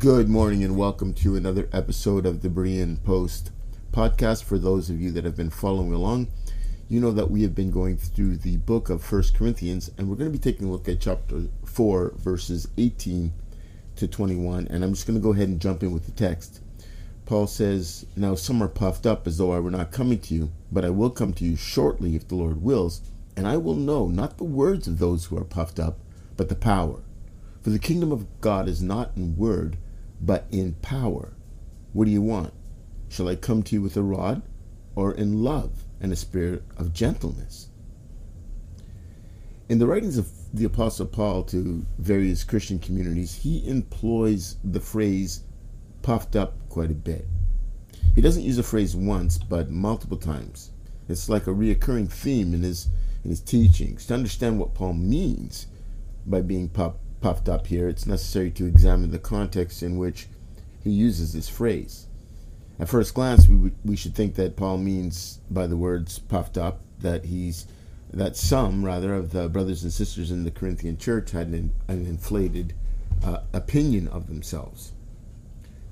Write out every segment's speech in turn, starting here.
Good morning, and welcome to another episode of the Berean Post podcast. For those of you that have been following along, you know that we have been going through the book of First Corinthians, and we're going to be taking a look at chapter 4, verses 18 to 21. And I'm just going to go ahead and jump in with the text. Paul says, Now some are puffed up as though I were not coming to you, but I will come to you shortly if the Lord wills, and I will know not the words of those who are puffed up, but the power. For the kingdom of God is not in word, but in power. What do you want? Shall I come to you with a rod, or in love and a spirit of gentleness? In the writings of the Apostle Paul to various Christian communities, he employs the phrase puffed up quite a bit. He doesn't use the phrase once, but multiple times. It's like a reoccurring theme in his in his teachings. To understand what Paul means by being puff, puffed up here, it's necessary to examine the context in which he uses this phrase. At first glance, we, we should think that Paul means by the words puffed up that he's that some rather of the brothers and sisters in the Corinthian church had an, an inflated uh, opinion of themselves.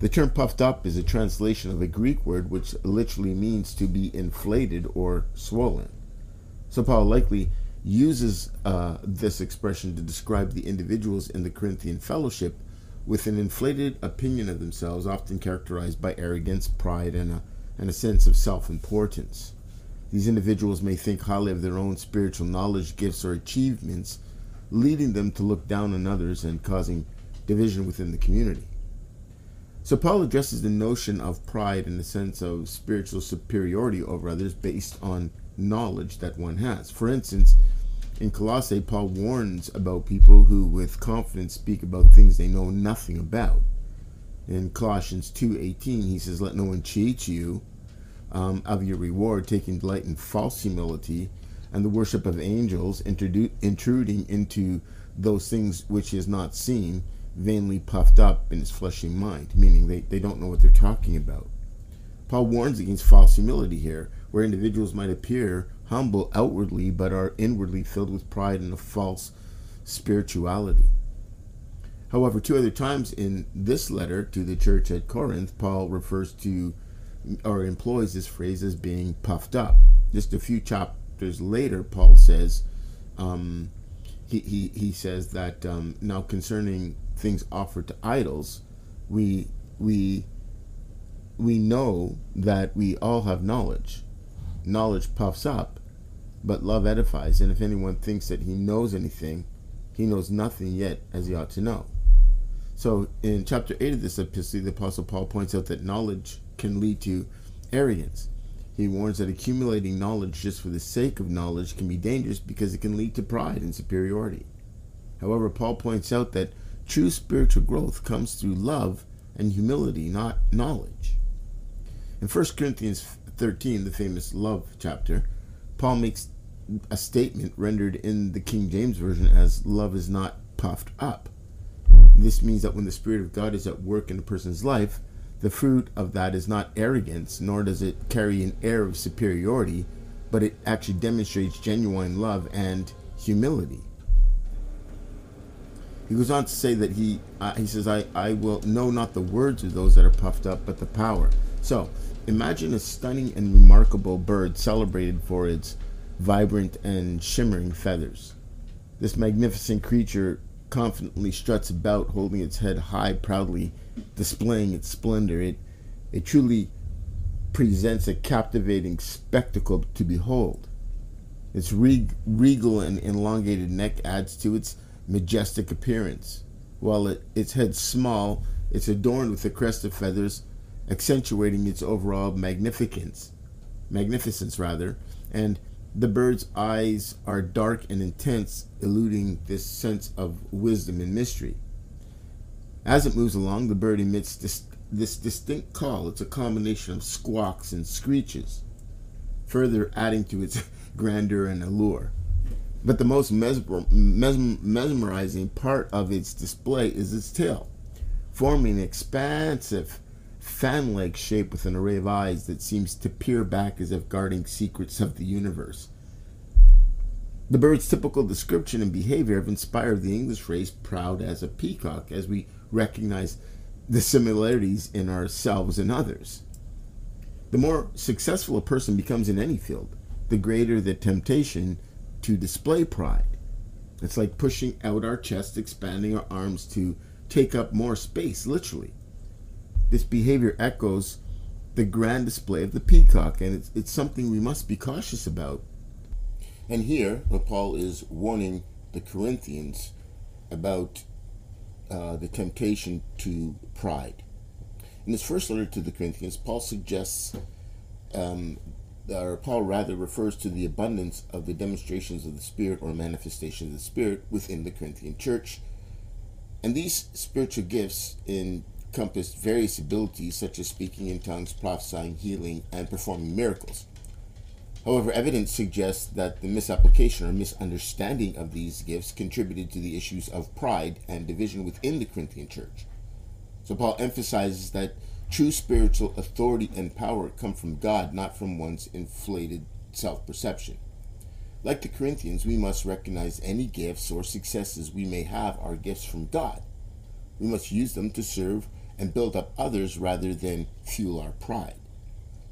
The term puffed up is a translation of a Greek word which literally means to be inflated or swollen. So Paul likely uses uh, this expression to describe the individuals in the Corinthian fellowship with an inflated opinion of themselves, often characterized by arrogance, pride, and a, and a sense of self importance. These individuals may think highly of their own spiritual knowledge, gifts, or achievements, leading them to look down on others and causing division within the community. So, Paul addresses the notion of pride in the sense of spiritual superiority over others based on knowledge that one has. For instance, in Colossae, Paul warns about people who, with confidence, speak about things they know nothing about. In Colossians 2.18, he says, Let no one cheat you um, of your reward, taking delight in false humility and the worship of angels, intruding into those things which has not seen, vainly puffed up in his fleshy mind, meaning they, they don't know what they're talking about. Paul warns against false humility here, where individuals might appear humble outwardly, but are inwardly filled with pride and a false spirituality. However, two other times in this letter to the church at Corinth, Paul refers to or employs this phrase as being puffed up. Just a few chapters later, Paul says, um, he, he, he says that um, now concerning things offered to idols, we we we know that we all have knowledge. Knowledge puffs up, but love edifies, and if anyone thinks that he knows anything, he knows nothing yet as he ought to know. So in chapter 8 of this epistle, the Apostle Paul points out that knowledge can lead to arrogance. He warns that accumulating knowledge just for the sake of knowledge can be dangerous because it can lead to pride and superiority. However, Paul points out that true spiritual growth comes through love and humility, not knowledge. In 1 Corinthians 13, the famous love chapter, Paul makes a statement rendered in the King James Version as love is not puffed up. This means that when the Spirit of God is at work in a person's life, the fruit of that is not arrogance, nor does it carry an air of superiority, but it actually demonstrates genuine love and humility. He goes on to say that he uh, he says, I, I will know not the words of those that are puffed up, but the power. So Imagine a stunning and remarkable bird celebrated for its vibrant and shimmering feathers. This magnificent creature confidently struts about, holding its head high, proudly displaying its splendor. It, it truly presents a captivating spectacle to behold. Its reg- regal and elongated neck adds to its majestic appearance. While it, its head small, it's adorned with a crest of feathers, accentuating its overall magnificence. Magnificence, rather, and the bird's eyes are dark and intense, eluding this sense of wisdom and mystery. As it moves along, the bird emits this, this distinct call. It's a combination of squawks and screeches, further adding to its grandeur and allure. But the most mesmer, mesmer, mesmerizing part of its display is its tail, forming an expansive fan like shape with an array of eyes that seems to peer back as if guarding secrets of the universe. The bird's typical description and behavior have inspired the English phrase proud as a peacock as we recognize the similarities in ourselves and others. The more successful a person becomes in any field, the greater the temptation to display pride. It's like pushing out our chest, expanding our arms to take up more space, literally. This behavior echoes the grand display of the peacock, and it's, it's something we must be cautious about. And here, Paul is warning the Corinthians about uh, the temptation to pride. In his first letter to the Corinthians, Paul suggests um, or Paul rather refers to the abundance of the demonstrations of the Spirit or manifestations of the Spirit within the Corinthian church. And these spiritual gifts encompass various abilities such as speaking in tongues, prophesying, healing, and performing miracles. However, evidence suggests that the misapplication or misunderstanding of these gifts contributed to the issues of pride and division within the Corinthian church. So Paul emphasizes that True spiritual authority and power come from God, not from one's inflated self perception. Like the Corinthians, we must recognize any gifts or successes we may have are gifts from God. We must use them to serve and build up others rather than fuel our pride.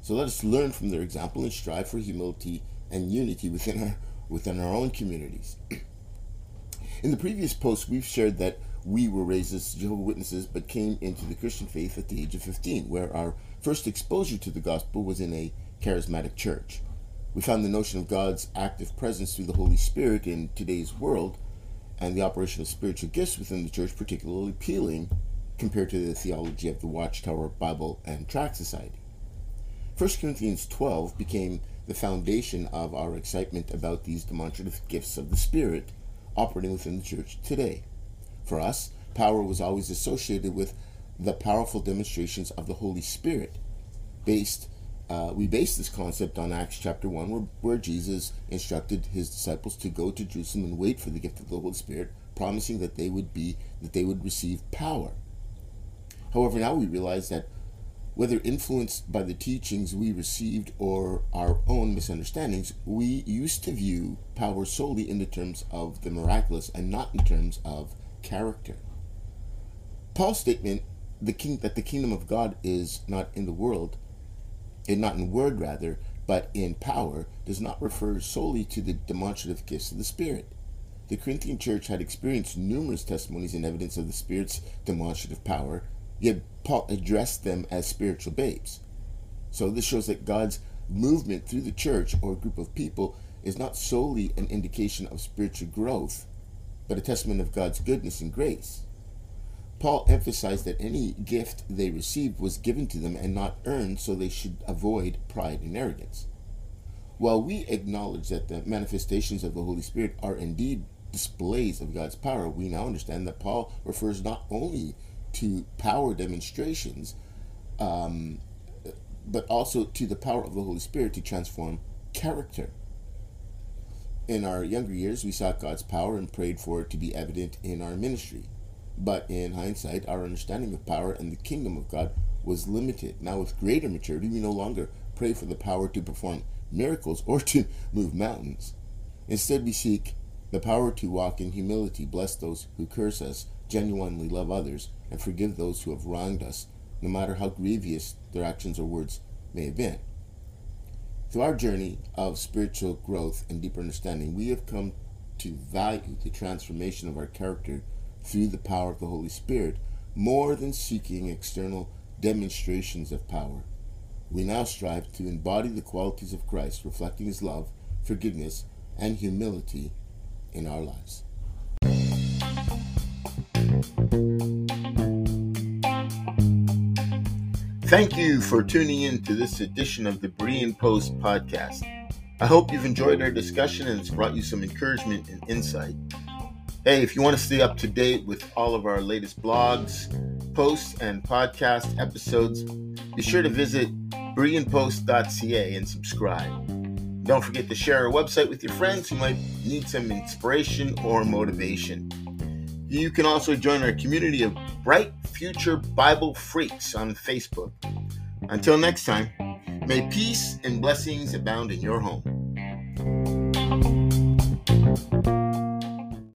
So let us learn from their example and strive for humility and unity within our within our own communities. In the previous post, we've shared that we were raised as Jehovah Witnesses, but came into the Christian faith at the age of 15, where our first exposure to the gospel was in a charismatic church. We found the notion of God's active presence through the Holy Spirit in today's world and the operation of spiritual gifts within the church particularly appealing compared to the theology of the Watchtower Bible and Tract Society. 1 Corinthians 12 became the foundation of our excitement about these demonstrative gifts of the Spirit operating within the church today. For us, power was always associated with the powerful demonstrations of the Holy Spirit. Based, uh, we base this concept on Acts chapter 1, where, where Jesus instructed his disciples to go to Jerusalem and wait for the gift of the Holy Spirit, promising that they would be that they would receive power. However, now we realize that whether influenced by the teachings we received or our own misunderstandings, we used to view power solely in the terms of the miraculous and not in terms of character. Paul's statement the king that the kingdom of God is not in the world, and not in word rather, but in power, does not refer solely to the demonstrative gifts of the Spirit. The Corinthian church had experienced numerous testimonies and evidence of the Spirit's demonstrative power, yet Paul addressed them as spiritual babes. So this shows that God's movement through the church or group of people is not solely an indication of spiritual growth, but a testament of God's goodness and grace. Paul emphasized that any gift they received was given to them and not earned, so they should avoid pride and arrogance. While we acknowledge that the manifestations of the Holy Spirit are indeed displays of God's power, we now understand that Paul refers not only to power demonstrations, um, but also to the power of the Holy Spirit to transform character. In our younger years, we sought God's power and prayed for it to be evident in our ministry. But in hindsight, our understanding of power and the kingdom of God was limited. Now, with greater maturity, we no longer pray for the power to perform miracles or to move mountains. Instead, we seek the power to walk in humility, bless those who curse us, genuinely love others, and forgive those who have wronged us, no matter how grievous their actions or words may have been. Through our journey of spiritual growth and deeper understanding, we have come to value the transformation of our character through the power of the Holy Spirit more than seeking external demonstrations of power. We now strive to embody the qualities of Christ, reflecting his love, forgiveness, and humility in our lives. Thank you for tuning in to this edition of the Berean Post podcast. I hope you've enjoyed our discussion and it's brought you some encouragement and insight. Hey, if you want to stay up to date with all of our latest blogs, posts, and podcast episodes, be sure to visit bereanpost.ca and subscribe. Don't forget to share our website with your friends who might need some inspiration or motivation. You can also join our community of bright future Bible freaks on Facebook. Until next time, may peace and blessings abound in your home.